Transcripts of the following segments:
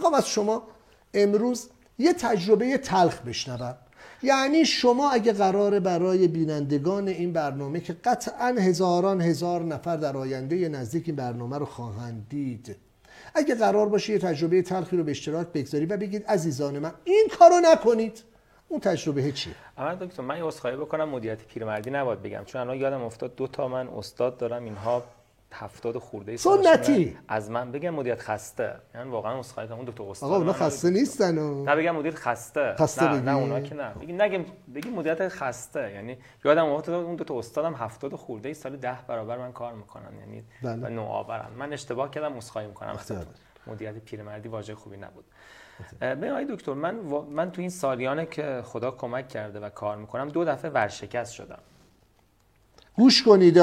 می‌خوام از شما امروز یه تجربه تلخ بشنوم. یعنی شما اگه قراره برای بینندگان این برنامه که قطعا هزاران هزار نفر در آینده نزدیک این برنامه رو خواهند دید اگه قرار باشه یه تجربه تلخی رو به اشتراک بگذاری و بگید عزیزان من این کارو نکنید اون تجربه چیه؟ اول دکتر من یه عذرخواهی بکنم مدیریت پیرمردی نباید بگم چون الان یادم افتاد دو تا من استاد دارم اینها هفتاد خورده سنتی؟ از من بگم مدیریت خسته. یعنی واقعا کنم. اون دو تا استاد آقا اونا خسته نیستن و... نه بگم مدیر خسته. خسته نه بگی. نه اونا که نه. بگی نگم بگی مدیریت خسته. یعنی یادم افتاد اون دو تا استادم هفتاد خورده ای سال ده برابر من کار می‌کنن. یعنی بله. و نوآورن. من اشتباه کردم عذرخواهی می‌کنم. اختیار مدیریت پیرمردی واژه خوبی نبود. ببین آقای دکتر من وا- من تو این سالیانه که خدا کمک کرده و کار می‌کنم دو دفعه ورشکست شدم. گوش کنید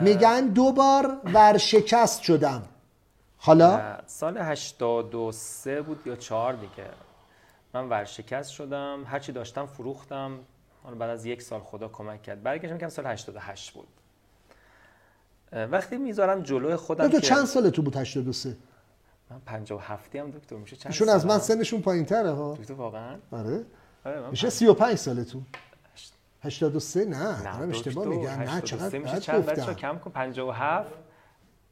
میگن دو بار ورشکست شدم. حالا؟ و سال 83 بود یا 4 دیگه. من ورشکست شدم هرچی داشتم فروختم. حالا بعد از یک سال خدا کمک کرد. برگشتم که سال 88 بود. وقتی می‌ذارم جلوی خودم تو چند سال تو بود 83 من 57 هم دکتر میشه چند ایشون از من؟ سنشون پایین تره ها. دکتر واقعا؟ آره. آره میشه 35 سالتون. 83 نه. نه دارم اشتباه میگم نه 83 چقدر میشه چند بچه کم کن 57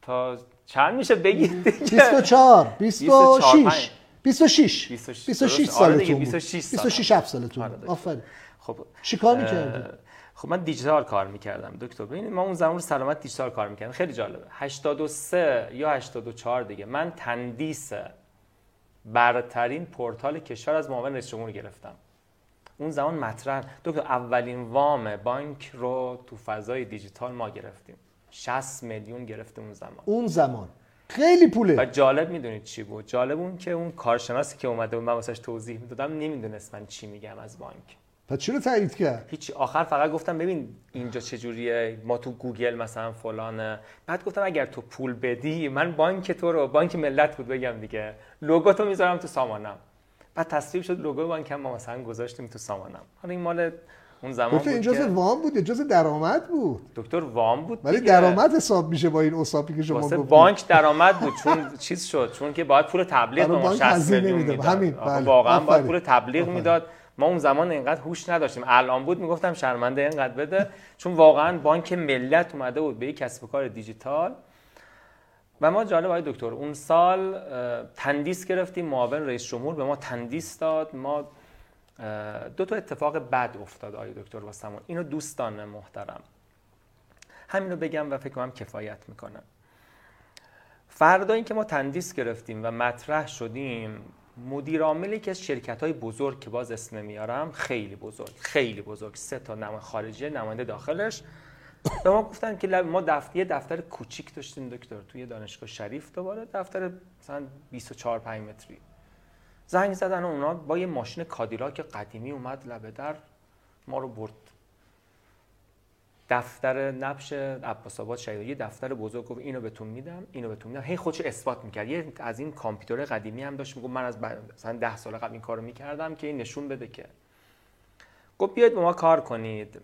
تا چند میشه؟ بگید دیگه. 24 26 26 26 26 درست. آره دیگه، سالتون بود. 26 سالم. 26 7 سالتون. آره. آفرین. خب چیکار می‌کردی؟ خب من دیجیتال کار می‌کردم دکتر. ببینید ما اون زمان رو سلامت دیجیتال کار می‌کردم خیلی جالبه. 83 یا 84 دیگه. من تندیس برترین پورتال کشور از معاون رئیس جمهور گرفتم. اون زمان مطرح. دکتر اولین وام بانک رو تو فضای دیجیتال ما گرفتیم. 60 میلیون گرفتیم اون زمان. اون زمان. خیلی پوله جالب می‌دونید چی بود؟ جالب اون که اون کارشناسی که اومده بود من واسش توضیح می‌دادم نمی‌دونست من چی میگم از بانک. پس چرا تایید کرد؟ هیچ. آخر فقط گفتم ببین اینجا چجوریه ما تو گوگل مثلا فلانه. بعد گفتم اگر تو پول بدی من بانک تو رو بانک ملت بود بگم دیگه. لوگو تو می‌ذارم تو سامانم. بعد تصویب شد لوگو بانک هم ما مثلا گذاشتیم تو سامانم حالا این مال اون زمان بود این جز که وام بود یا جز درآمد بود دکتر وام بود ولی. درآمد حساب میشه با این اوصافی که شما گفتید بانک درآمد بود چون چیز شد چون که باید پول تبلیغ به ما بانک 60 هزینه میلیون. می‌داد همین، بله. واقعا باید. پول تبلیغ. می‌داد ما اون زمان اینقدر هوش نداشتیم الان بود می‌گفتم شرمنده اینقدر بده چون واقعا بانک ملت اومده بود به یک کسب و کار دیجیتال و ما جالب آقای دکتر اون سال تندیس گرفتیم معاون رئیس جمهور به ما تندیس داد. ما دو تا اتفاق بد افتاد آقای دکتر واسمون. اینو دوستان محترم. همینو بگم و فکر کنم کفایت می‌کنه فردا اینکه ما تندیس گرفتیم و مطرح شدیم مدیر عاملی که از شرکت های بزرگ که باز اسم نمیارم خیلی بزرگ خیلی بزرگ. سه تا نماینده خارجی نماینده داخلش. به ما گفتن که لب- ما دفتر یه دفتر کوچیک داشتیم دکتر. توی دانشگاه شریف دوباره دفتر مثلا 24 5 متری. زنگ زدن اونا با یه ماشین کادیلاک قدیمی اومد لبه در ما رو برد. دفتر نبش عباس آباد شهید یه دفتر بزرگ گفت اینو بهتون میدم اینو بهتون میدم. هی خودش اثبات می‌کرد. یه از این کامپیوتر قدیمی هم داشت می‌گفت من از مثلا 10 سال قبل این کارو می‌کردم که این نشون بده که. گفت بیاید با ما کار کنید.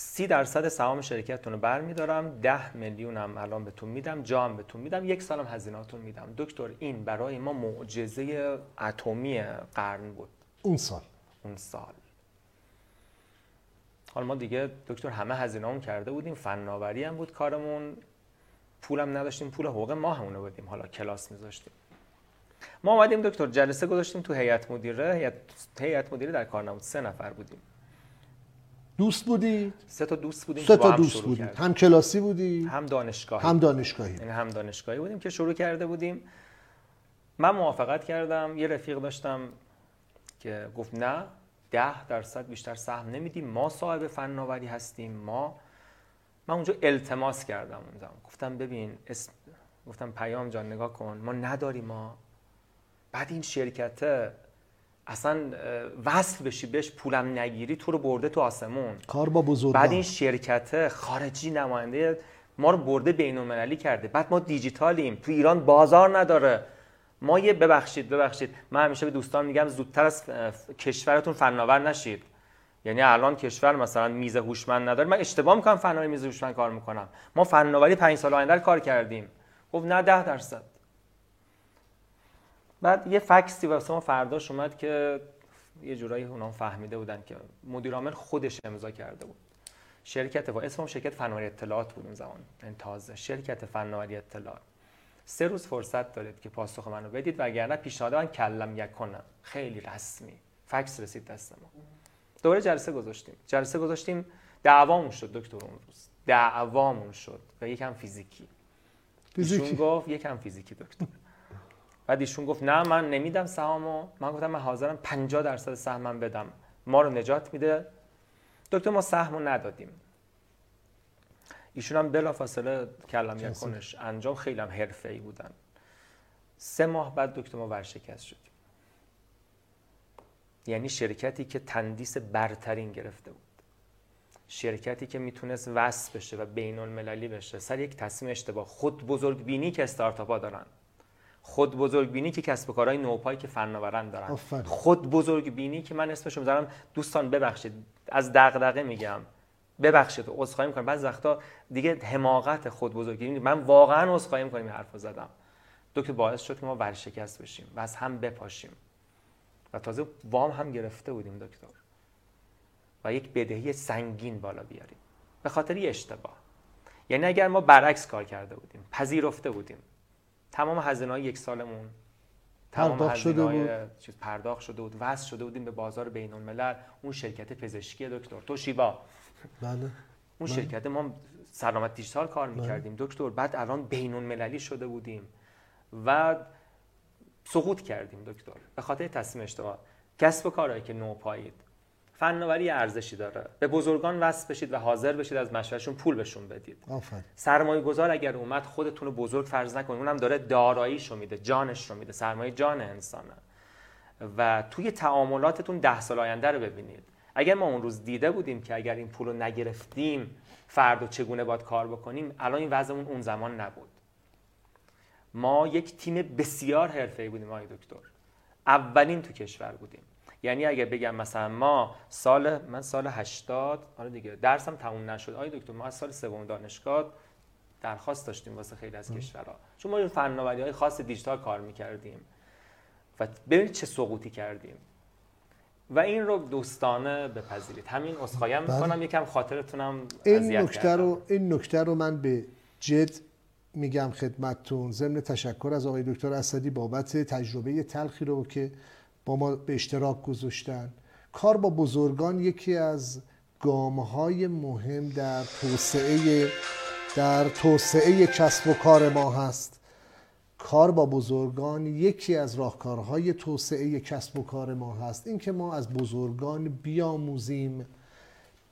سی درصد سهام شرکتتون رو برمیدارم. ده میلیونم الان بهتون میدم جا هم بهتون میدم. یک سالم هزینهاتون میدم. دکتر این برای ما معجزه اتمی قرن بود. اون سال. اون سال. حالا ما دیگه دکتر همه هزینه کرده بودیم. فناوری هم بود کارمون. پولم نداشتیم. پول حقوق ما همونو بدیم. حالا کلاس میذاشتیم. ما اومدیم دکتر جلسه گذاشتیم تو هیئت مدیره. هیئت هیئت مدیره در کار نبود سه نفر بودیم. دوست بودی؟ سه تا دوست بودیم سه تا دوست بودی کردیم. هم کلاسی بودی؟ هم دانشگاهی. هم دانشگاهی. یعنی هم دانشگاهی بودیم که شروع کرده بودیم. من موافقت کردم. یه رفیق داشتم که گفت نه ده درصد بیشتر سهم نمیدیم. ما صاحب فناوری هستیم. ما من اونجا التماس کردم اون زمان. گفتم ببین اسم گفتم پیام جان نگاه کن. ما نداریم ما. بعد این شرکته اصلا وصل بشی بهش پولم نگیری تو رو برده تو آسمون. کار با بزرگان. بعد این شرکت خارجی نماینده ما رو برده بین المللی کرده. بعد ما دیجیتالیم. تو ایران بازار نداره. ما یه ببخشید ببخشید. من همیشه به دوستان میگم زودتر از کشورتون فناور نشید. یعنی الان کشور مثلا میز هوشمند نداره. من اشتباه می‌کنم فناوری میز هوشمند کار می‌کنم. ما فناوری پنج سال آینده کار کردیم. گفت نه ده درصد. بعد یه فکسی واسه ما فرداش اومد که یه جورایی اونا فهمیده بودن که مدیر عامل خودش امضا کرده بود. شرکت و اسمم شرکت فناوری اطلاعات بود اون زمان. این تازه. شرکت فناوری اطلاعات. سه روز فرصت دارید که پاسخ منو بدید وگرنه پیشنهاد من کلم یکنم خیلی رسمی. فکس رسید دست ما. دوره جلسه گذاشتیم. جلسه گذاشتیم. دعوامون شد دکتر اون روز. دعوامون شد. و یکم فیزیکی. فیزیکی. گفت یکم فیزیکی دکتر. بعد ایشون گفت نه من نمیدم سهامو. من گفتم من حاضرم 50 درصد سهمم بدم. ما رو نجات میده. دکتر ما سهمو ندادیم. ایشون هم بلافاصله کلم. یکنش انجام خیلی هم حرفه‌ای بودن. سه ماه بعد دکتر ما ورشکست شدیم یعنی شرکتی که تندیس برترین گرفته بود. شرکتی که می‌تونست وصل بشه و بین المللی بشه. سر یک تصمیم اشتباه. خود بزرگ بینی که استارتاپ ها دارن. خود بزرگ بینی که کسب و کارهای نوپایی که فناوران دارن. آفرین. خود بزرگ بینی که من اسمشو می‌ذارم دوستان ببخشید از دغدغه میگم. ببخشید عذرخواهی می‌کنم. بعضی وقتا دیگه حماقت خود بزرگ بینی من واقعا عذرخواهی می‌کنم این حرفو زدم. دکتر باعث شد که ما ورشکست بشیم و از هم بپاشیم. و تازه وام هم گرفته بودیم دکتر. و یک بدهی سنگین بالا بیاریم. به خاطر یه اشتباه. یعنی اگر ما برعکس کار کرده بودیم پذیرفته بودیم. تمام هزینه های یک سالمون تمام پرداخت شده هزینه‌های چیز پرداخت شده بود وصل شده بودیم به بازار بین الملل اون شرکت پزشکی دکتر توشیبا. بله. اون بله. شرکت ما سلامت دیجیتال کار می‌کردیم دکتر. بعد الان بین المللی شده بودیم و سقوط کردیم دکتر. به خاطر تصمیم اشتباه. کسب و کارهایی که نوپایید. فناوری ارزشی داره. به بزرگان وصل بشید و حاضر بشید از مشورشون پول بهشون بدید. آفرین. سرمایه گذار اگر اومد خودتون رو بزرگ فرض نکنید اونم داره داراییشو میده جانش رو میده. سرمایه جان انسانه. و توی تعاملاتتون ده سال آینده رو ببینید. اگر ما اون روز دیده بودیم که اگر این پول رو نگرفتیم فردا چگونه باید کار بکنیم الان این وضعمون اون زمان نبود. ما یک تیم بسیار حرفه‌ای بودیم آقای دکتر. اولین تو کشور بودیم. یعنی اگه بگم مثلا ما سال من سال 80 آره دیگه درسم تموم نشد. آقای دکتر ما از سال سوم دانشگاه درخواست داشتیم واسه خیلی از کشورها. چون ما فناوری های خاص دیجیتال کار می‌کردیم. و ببینید چه سقوطی کردیم. و این رو دوستانه بپذیرید. همین اسخایم بله. می‌کنم. یکم خاطرتونم این نکته. رو این نکته رو من به جد میگم خدمتتون. ضمن تشکر از آقای دکتر اسدی بابت تجربه تلخی رو که با ما به اشتراک گذاشتن. کار با بزرگان یکی از گامهای مهم در توسعه در توسعه کسب و کار ما هست. کار با بزرگان یکی از راهکارهای توسعه کسب و کار ما هست. اینکه ما از بزرگان بیاموزیم.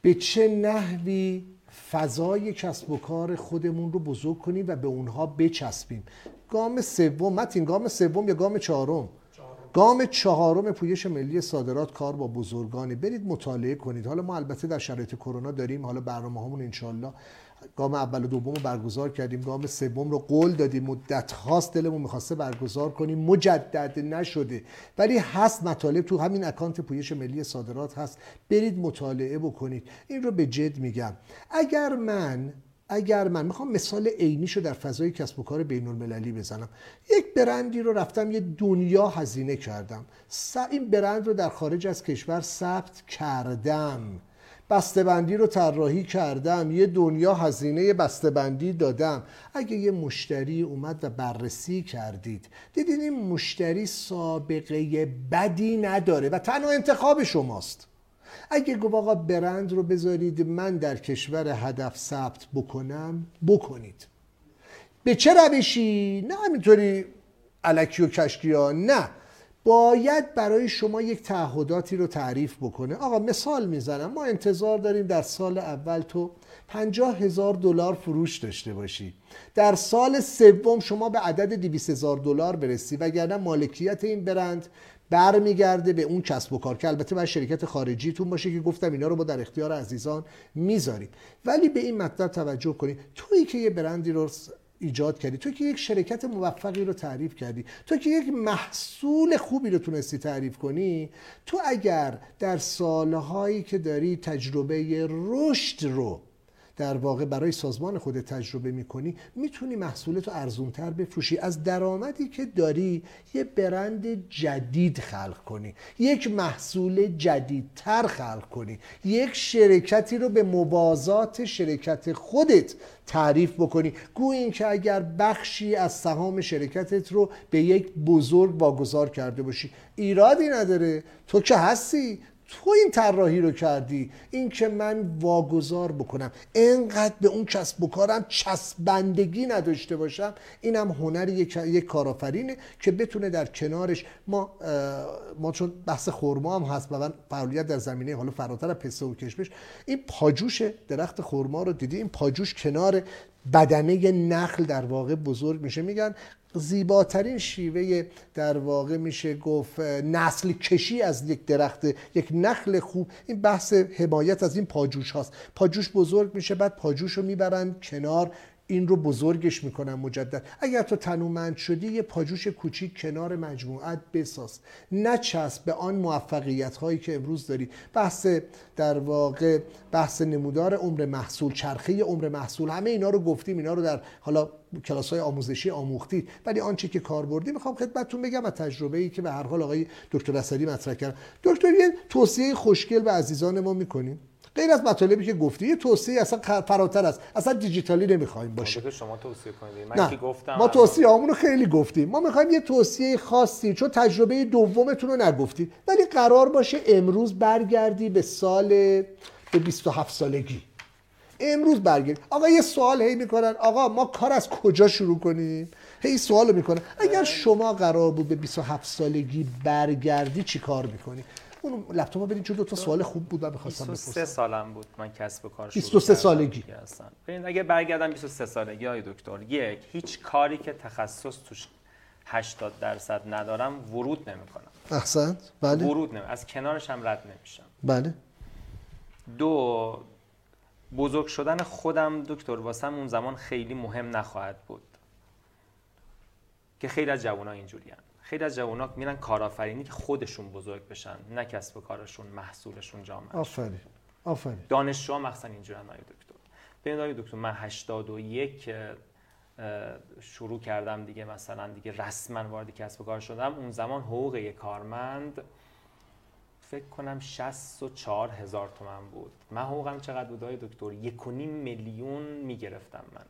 به چه نحوی فضای کسب و کار خودمون رو بزرگ کنیم و به اونها بچسبیم؟ گام سوم متین گام سوم یا گام چهارم؟ گام چهارم پویش ملی صادرات کار با بزرگانی. برید مطالعه کنید. حالا ما البته در شرایط کرونا داریم. حالا برنامه همون انشالله گام اول و دوم رو برگزار کردیم. گام سوم رو قول دادیم. مدت هاست دلمون می‌خواسته برگزار کنیم. مجدد نشده. ولی هست مطالب. تو همین اکانت پویش ملی صادرات هست. برید مطالعه بکنید. این رو به جد میگم. اگر من اگر من می‌خوام مثال عینیشو در فضای کسب و کار بین المللی بزنم. یک برندی رو رفتم یه دنیا هزینه کردم. این برند رو در خارج از کشور ثبت کردم. بسته‌بندی رو طراحی کردم. یه دنیا هزینه بسته‌بندی دادم. اگه یه مشتری اومد و بررسی کردید دیدین این مشتری سابقه بدی نداره و تنها انتخاب شماست. اگه گفت آقا برند رو بذارید من در کشور هدف ثبت بکنم بکنید. به چه روشی؟ نه همینطوری علکی و کشکی ها نه. باید برای شما یک تعهداتی رو تعریف بکنه. آقا مثال می‌زنم ما انتظار داریم در سال اول تو پنجاه هزار دلار فروش داشته باشی. در سال سوم شما به عدد 200 هزار دلار برسی وگرنه مالکیت این برند برمیگرده به اون کسب و کار که البته باید شرکت خارجیتون باشه که گفتم اینا رو با در اختیار عزیزان می‌ذاریم. ولی به این مطلب توجه کنید. تویی که یه برندی رو ایجاد کردی تو که یک شرکت موفقی رو تعریف کردی تو که یک محصول خوبی رو تونستی تعریف کنی تو اگر در سالهایی که داری تجربه رشد رو در واقع برای سازمان خود تجربه می‌کنی می‌تونی محصولت رو ارزونتر بفروشی. از درآمدی که داری یه برند جدید خلق کنی. یک محصول جدیدتر خلق کنی. یک شرکتی رو به موازات شرکت خودت تعریف بکنی. گویا اینکه اگر بخشی از سهام شرکتت رو به یک بزرگ واگذار کرده باشی. ایرادی نداره. تو که هستی. تو این طراحی رو کردی. این که من واگذار بکنم. انقدر به اون کسب و کارم چسبندگی نداشته باشم. اینم هنر یک, یک کارآفرینه که بتونه در کنارش ما ما چون بحث خرما هم هست و من فعالیت در زمینه حالا فراتر از پسته و کشمش. این پاجوش درخت خرما رو دیدی؟ این پاجوش کنار بدنه نخل در واقع بزرگ میشه. میگن زیباترین شیوه در واقع میشه گفت نسل کشی از یک درخت یک نخل خوب. این بحث حمایت از این پاجوش هاست. پاجوش بزرگ میشه بعد پاجوش رو می‌برن کنار. این رو بزرگش می‌کنن مجدد. اگر تو تنومند شدی یه پاجوش کوچیک کنار مجموعت بساز. نچسب به آن موفقیت هایی که امروز داری. بحث در واقع بحث نمودار عمر محصول چرخه عمر محصول همه اینا رو گفتیم. اینا رو در حالا کلاس های آموزشی آموختید. ولی آنچه که کار بردی می‌خوام خدمتتون بگم از تجربه ای که به هر حال آقای دکتر اسدی مطرح کرد. دکتر یه توصیه خوشگل به عزیزان ما می‌کنیم. غیر از مطالبی که گفتی یه توصیه اصلا فراتر است اصلا دیجیتالی نمی‌خوایم باشه. شما توصیه کنید من نه. گفتم. ما توصیه رو خیلی گفتیم. ما می‌خوایم یه توصیه خاصی چون تجربه دومتون رو نگفتی ولی قرار باشه امروز برگردی به سال به 27 سالگی. امروز برگردی. آقا یه سوال هی می‌کنن. آقا ما کار از کجا شروع کنیم؟ هی سوال می‌کنن. اگر شما قرار بود به 27 سالگی برگردی چی کار می‌کنی؟ اون لپتاپ بدین چون دو تا سوال خوب بود و بخواستم بپرسم. 23 سالم بود من کسب و کار شروع 23 سالگی. هستن ببین اگه برگردم 23 سالگی های دکتر یک هیچ کاری که تخصص توش 80 درصد ندارم ورود نمی‌کنم. احسنت. بله. ورود نمی از کنارش هم رد نمیشم. بله. دو بزرگ شدن خودم دکتر واسم اون زمان خیلی مهم نخواهد بود. که خیلی از جوان‌ها اینجوریان خیلی از جوونا میرن کارآفرینی که خودشون بزرگ بشن نه کسب کارشون محصولشون جامعه. آفرین. آفرین. دانشجو مثلا اینجوری آقای دکتر. ببین آقای دکتر من 81 شروع کردم دیگه مثلا دیگه رسما وارد کسب و کار شدم. اون زمان حقوق یک کارمند فکر کنم 64 هزار تومن بود. من حقوقم چقدر بود؟ دکتر یک میلیون می‌گرفتم من.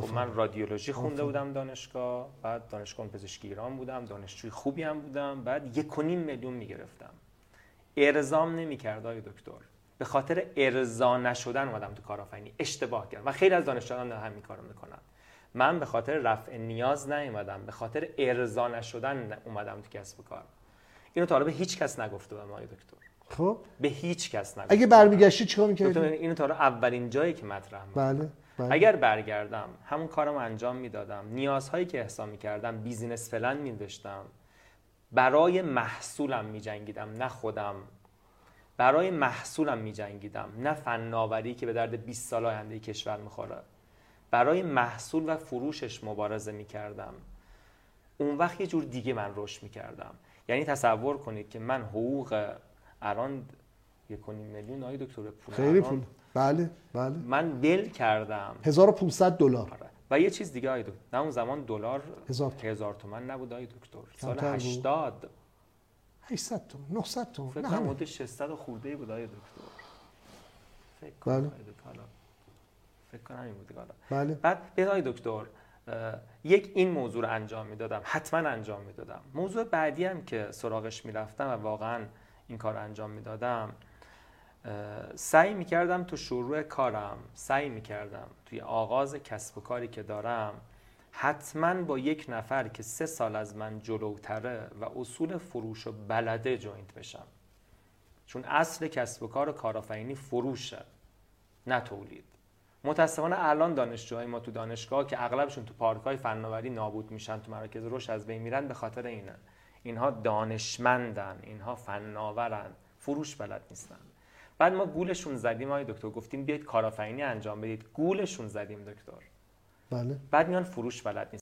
خب من رادیولوژی خونده بودم دانشگاه بعد دانشگاه پزشکی ایران بودم دانشجوی خوبی هم بودم بعد یک و نیم میلیون می‌گرفتم. ارزام نمی‌کرد آقای دکتر. به خاطر ارضا نشدن اومدم تو کارآفرینی. اشتباه کردم. و خیلی از دانشجویان همین کارو می‌کنن. من به خاطر رفع نیاز نیومدم. به خاطر ارضا نشدن اومدم تو کسب و کار. اینو تا به هیچ کس نگفته به آقای دکتر. خب؟ به هیچ کس نگفته اگه برمیگشتی چیکار می‌کردی؟ اینو تا اولین جایی که مطرح بله. بله. اگر برگردم همون کارم انجام می‌دادم. نیازهایی که احسا می‌کردم بیزینس فلان میداشتم برای محصولم میجنگیدم نه خودم. برای محصولم میجنگیدم نه فناوری که به درد 20 سال آینده کشور می‌خوره. برای محصول و فروشش مبارزه می‌کردم. اون وقت یه جور دیگه من رشد می‌کردم. یعنی تصور کنید که من حقوق الان یک میلیون آقای دکتر پول خیلی پول. بله بله. من ول کردم. 1500 دلار. آره. و یه چیز دیگه آید نه اون زمان دلار هزار, هزار تومن نبود آید دکتر. سال 80 800 تومن 900 تومن. فکر کنم حدود 600 خورده بود آید دکتر. فکر کنم بله. فکر کنم این بود بله. بعد به دکتر یک این موضوع رو انجام می‌دادم. حتما انجام می‌دادم. موضوع بعدی هم که سراغش می‌رفتم و واقعا این کار انجام می‌دادم سعی می‌کردم تو شروع کارم سعی می‌کردم توی آغاز کسب و کاری که دارم حتما با یک نفر که سه سال از من جلوتره و اصول فروش و بلده جوینت بشم. چون اصل کسب و کار و کارآفرینی فروشه نه تولید. متاسفانه الان دانشجوهای ما تو دانشگاه که اغلبشون تو پارک های فناوری نابود میشن تو مراکز رشد از بین میرن به خاطر اینه. اینها دانشمندن اینها فناورن فروش بلد نیستن. بعد ما گولشون زدیم آقای دکتر گفتیم بیاید کارآفرینی انجام بدید. گولشون زدیم دکتر. بله. بعد میان فروش بلد نیست